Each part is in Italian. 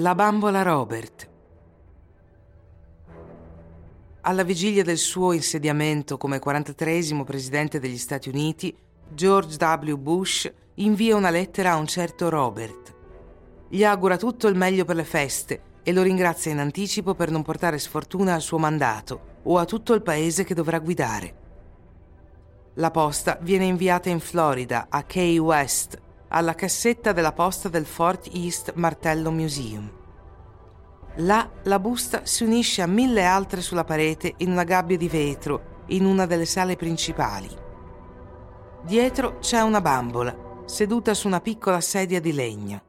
La bambola Robert. Alla vigilia del suo insediamento come 43 presidente degli Stati Uniti, George W. Bush invia una lettera a un certo Robert. Gli augura tutto il meglio per le feste e lo ringrazia in anticipo per non portare sfortuna al suo mandato o a tutto il paese che dovrà guidare. La posta viene inviata in Florida, a Key West, alla cassetta della posta del Fort East Martello Museum. Là la busta si unisce a mille altre sulla parete in una gabbia di vetro in una delle sale principali. Dietro c'è una bambola, seduta su una piccola sedia di legno.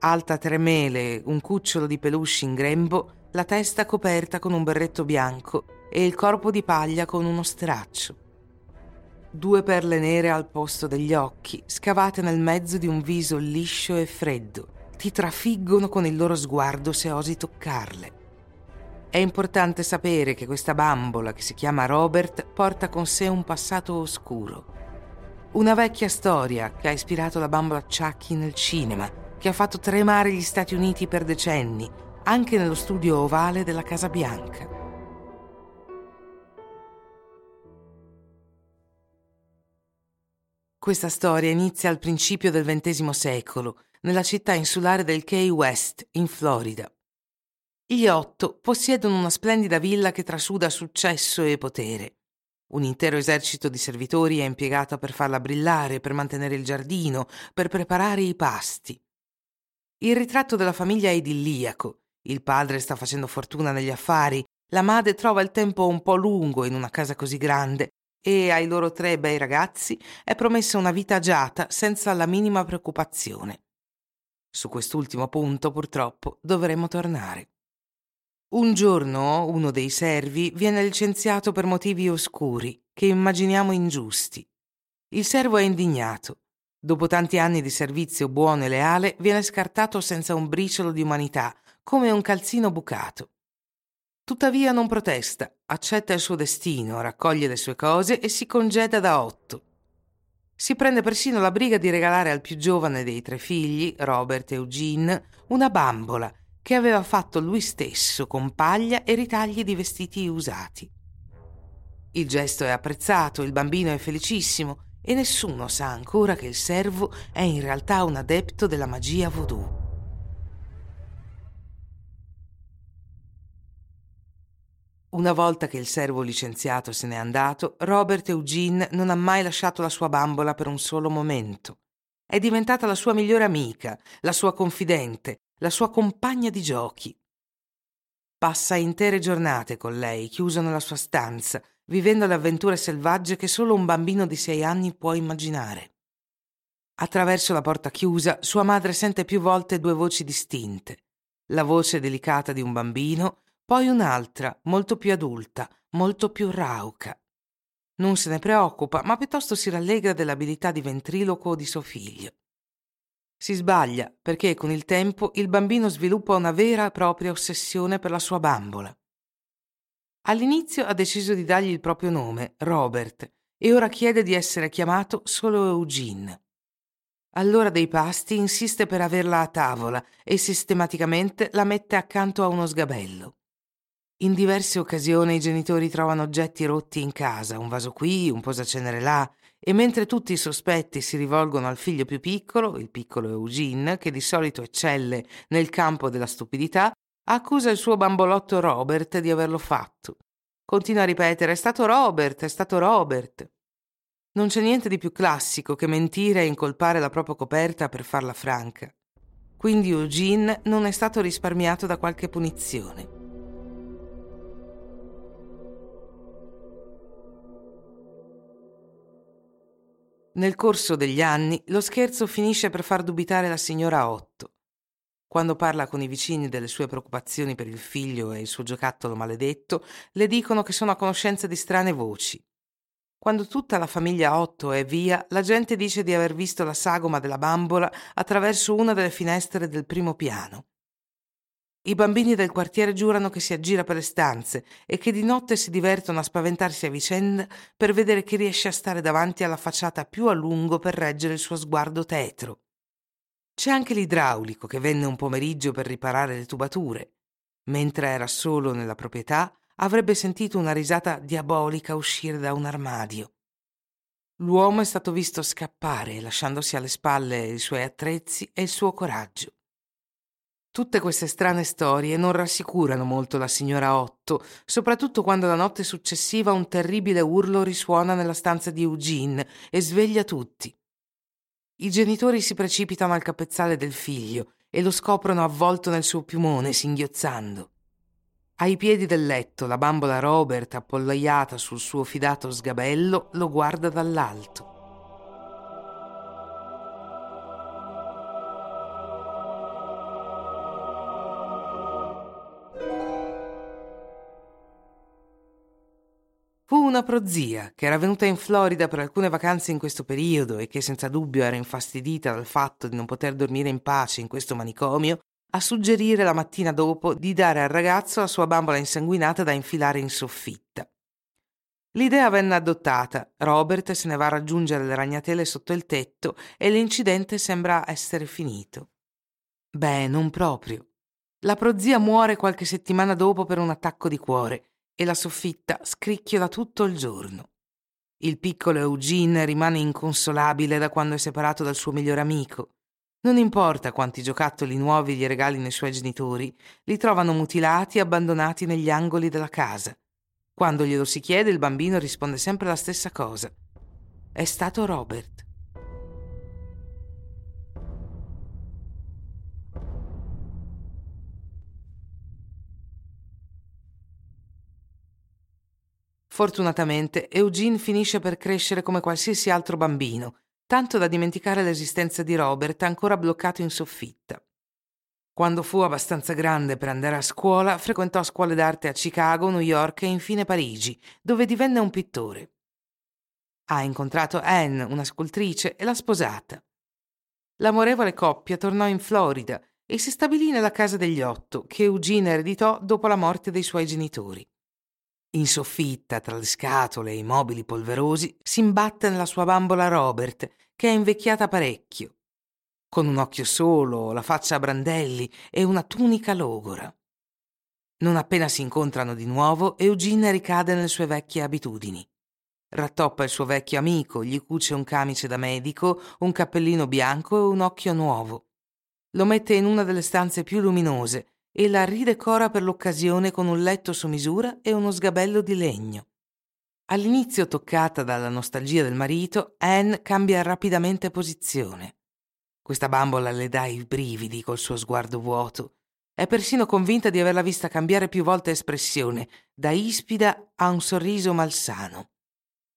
Alta tre mele, un cucciolo di peluche in grembo, la testa coperta con un berretto bianco e il corpo di paglia con uno straccio. Due perle nere al posto degli occhi, scavate nel mezzo di un viso liscio e freddo, ti trafiggono con il loro sguardo se osi toccarle. È importante sapere che questa bambola, che si chiama Robert, porta con sé un passato oscuro. Una vecchia storia che ha ispirato la bambola Chucky nel cinema, che ha fatto tremare gli Stati Uniti per decenni, anche nello studio ovale della Casa Bianca. Questa storia inizia al principio del XX secolo, nella città insulare del Key West, in Florida. Gli otto possiedono una splendida villa che trasuda successo e potere. Un intero esercito di servitori è impiegato per farla brillare, per mantenere il giardino, per preparare i pasti. Il ritratto della famiglia è idilliaco. Il padre sta facendo fortuna negli affari, la madre trova il tempo un po' lungo in una casa così grande e ai loro tre bei ragazzi è promessa una vita agiata senza la minima preoccupazione. Su quest'ultimo punto, purtroppo, dovremo tornare. Un giorno uno dei servi viene licenziato per motivi oscuri, che immaginiamo ingiusti. Il servo è indignato. Dopo tanti anni di servizio buono e leale, viene scartato senza un briciolo di umanità, come un calzino bucato. Tuttavia non protesta, accetta il suo destino, raccoglie le sue cose e si congeda da otto. Si prende persino la briga di regalare al più giovane dei tre figli, Robert Eugene, una bambola che aveva fatto lui stesso con paglia e ritagli di vestiti usati. Il gesto è apprezzato, il bambino è felicissimo e nessuno sa ancora che il servo è in realtà un adepto della magia voodoo. Una volta che il servo licenziato se n'è andato, Robert Eugene non ha mai lasciato la sua bambola per un solo momento. È diventata la sua migliore amica, la sua confidente, la sua compagna di giochi. Passa intere giornate con lei, chiuso nella sua stanza, vivendo le avventure selvagge che solo un bambino di sei anni può immaginare. Attraverso la porta chiusa, sua madre sente più volte due voci distinte. La voce delicata di un bambino poi un'altra, molto più adulta, molto più rauca. Non se ne preoccupa, ma piuttosto si rallegra dell'abilità di ventriloquo di suo figlio. Si sbaglia perché con il tempo il bambino sviluppa una vera e propria ossessione per la sua bambola. All'inizio ha deciso di dargli il proprio nome, Robert, e ora chiede di essere chiamato solo Eugene. All'ora dei pasti insiste per averla a tavola e sistematicamente la mette accanto a uno sgabello. In diverse occasioni i genitori trovano oggetti rotti in casa, un vaso qui, un posacenere là, e mentre tutti i sospetti si rivolgono al figlio più piccolo, il piccolo Eugene, che di solito eccelle nel campo della stupidità, accusa il suo bambolotto Robert di averlo fatto. Continua a ripetere: È stato Robert, è stato Robert. Non c'è niente di più classico che mentire e incolpare la propria coperta per farla franca. Quindi Eugene non è stato risparmiato da qualche punizione. Nel corso degli anni lo scherzo finisce per far dubitare la signora Otto. Quando parla con i vicini delle sue preoccupazioni per il figlio e il suo giocattolo maledetto, le dicono che sono a conoscenza di strane voci. Quando tutta la famiglia Otto è via, la gente dice di aver visto la sagoma della bambola attraverso una delle finestre del primo piano. I bambini del quartiere giurano che si aggira per le stanze e che di notte si divertono a spaventarsi a vicenda per vedere chi riesce a stare davanti alla facciata più a lungo per reggere il suo sguardo tetro. C'è anche l'idraulico che venne un pomeriggio per riparare le tubature. Mentre era solo nella proprietà, avrebbe sentito una risata diabolica uscire da un armadio. L'uomo è stato visto scappare, lasciandosi alle spalle i suoi attrezzi e il suo coraggio. Tutte queste strane storie non rassicurano molto la signora Otto, soprattutto quando la notte successiva un terribile urlo risuona nella stanza di Eugene e sveglia tutti. I genitori si precipitano al capezzale del figlio e lo scoprono avvolto nel suo piumone, singhiozzando. Ai piedi del letto, la bambola Robert, appollaiata sul suo fidato sgabello, lo guarda dall'alto. Una prozia che era venuta in Florida per alcune vacanze in questo periodo e che senza dubbio era infastidita dal fatto di non poter dormire in pace in questo manicomio, a suggerire la mattina dopo di dare al ragazzo la sua bambola insanguinata da infilare in soffitta. L'idea venne adottata, Robert se ne va a raggiungere le ragnatele sotto il tetto e l'incidente sembra essere finito. Beh, non proprio. La prozia muore qualche settimana dopo per un attacco di cuore e la soffitta scricchiola tutto il giorno. Il piccolo Eugene rimane inconsolabile da quando è separato dal suo migliore amico. Non importa quanti giocattoli nuovi gli regalino i suoi genitori, li trovano mutilati e abbandonati negli angoli della casa. Quando glielo si chiede, il bambino risponde sempre la stessa cosa. È stato Robert. Fortunatamente Eugene finisce per crescere come qualsiasi altro bambino, tanto da dimenticare l'esistenza di Robert ancora bloccato in soffitta. Quando fu abbastanza grande per andare a scuola, frequentò scuole d'arte a Chicago, New York e infine Parigi, dove divenne un pittore. Ha incontrato Anne, una scultrice, e l'ha sposata. L'amorevole coppia tornò in Florida e si stabilì nella casa degli otto, che Eugene ereditò dopo la morte dei suoi genitori. In soffitta, tra le scatole e i mobili polverosi, si imbatte nella sua bambola Robert, che è invecchiata parecchio, con un occhio solo, la faccia a brandelli e una tunica logora. Non appena si incontrano di nuovo, Eugene ricade nelle sue vecchie abitudini. Rattoppa il suo vecchio amico, gli cuce un camice da medico, un cappellino bianco e un occhio nuovo. Lo mette in una delle stanze più luminose e la ridecora per l'occasione con un letto su misura e uno sgabello di legno. All'inizio toccata dalla nostalgia del marito, Anne cambia rapidamente posizione. Questa bambola le dà i brividi col suo sguardo vuoto. È persino convinta di averla vista cambiare più volte espressione, da ispida a un sorriso malsano.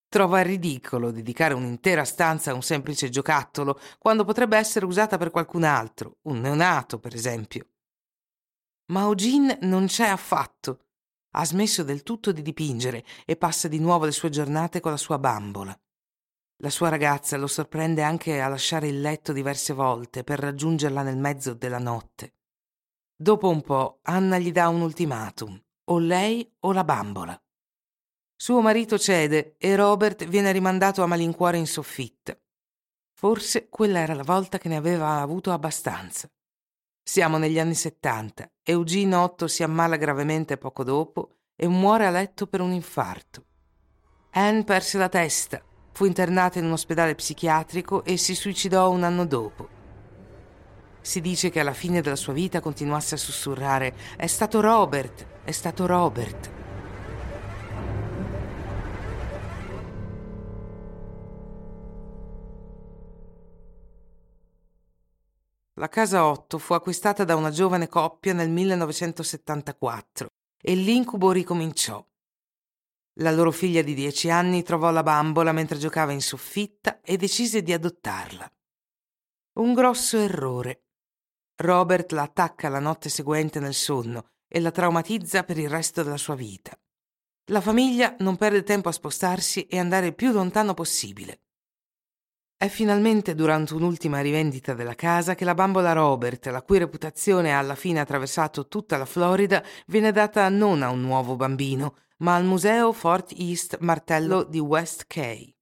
Trova ridicolo dedicare un'intera stanza a un semplice giocattolo, quando potrebbe essere usata per qualcun altro, un neonato, per esempio. Ma Eugene non c'è affatto. Ha smesso del tutto di dipingere e passa di nuovo le sue giornate con la sua bambola. La sua ragazza lo sorprende anche a lasciare il letto diverse volte per raggiungerla nel mezzo della notte. Dopo un po' Anna gli dà un ultimatum, o lei o la bambola. Suo marito cede e Robert viene rimandato a malincuore in soffitta. Forse quella era la volta che ne aveva avuto abbastanza. Siamo negli anni Settanta. Eugene Otto si ammala gravemente poco dopo e muore a letto per un infarto. Anne perse la testa, fu internata in un ospedale psichiatrico e si suicidò un anno dopo. Si dice che alla fine della sua vita continuasse a sussurrare È stato Robert, è stato Robert. La casa 8 fu acquistata da una giovane coppia nel 1974 e l'incubo ricominciò. La loro figlia di dieci anni trovò la bambola mentre giocava in soffitta e decise di adottarla. Un grosso errore. Robert la attacca la notte seguente nel sonno e la traumatizza per il resto della sua vita. La famiglia non perde tempo a spostarsi e andare il più lontano possibile. È finalmente durante un'ultima rivendita della casa che la bambola Robert, la cui reputazione ha alla fine attraversato tutta la Florida, viene data non a un nuovo bambino, ma al museo Fort East Martello di West Cay.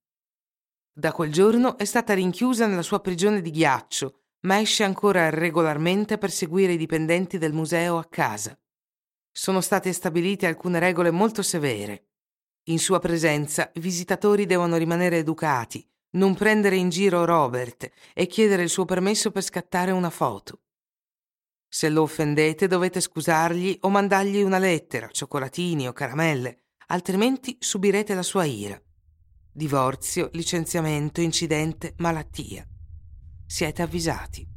Da quel giorno è stata rinchiusa nella sua prigione di ghiaccio, ma esce ancora regolarmente per seguire i dipendenti del museo a casa. Sono state stabilite alcune regole molto severe. In sua presenza i visitatori devono rimanere educati, non prendere in giro Robert e chiedere il suo permesso per scattare una foto. Se lo offendete dovete scusargli o mandargli una lettera, cioccolatini o caramelle, altrimenti subirete la sua ira. Divorzio, licenziamento, incidente, malattia. Siete avvisati.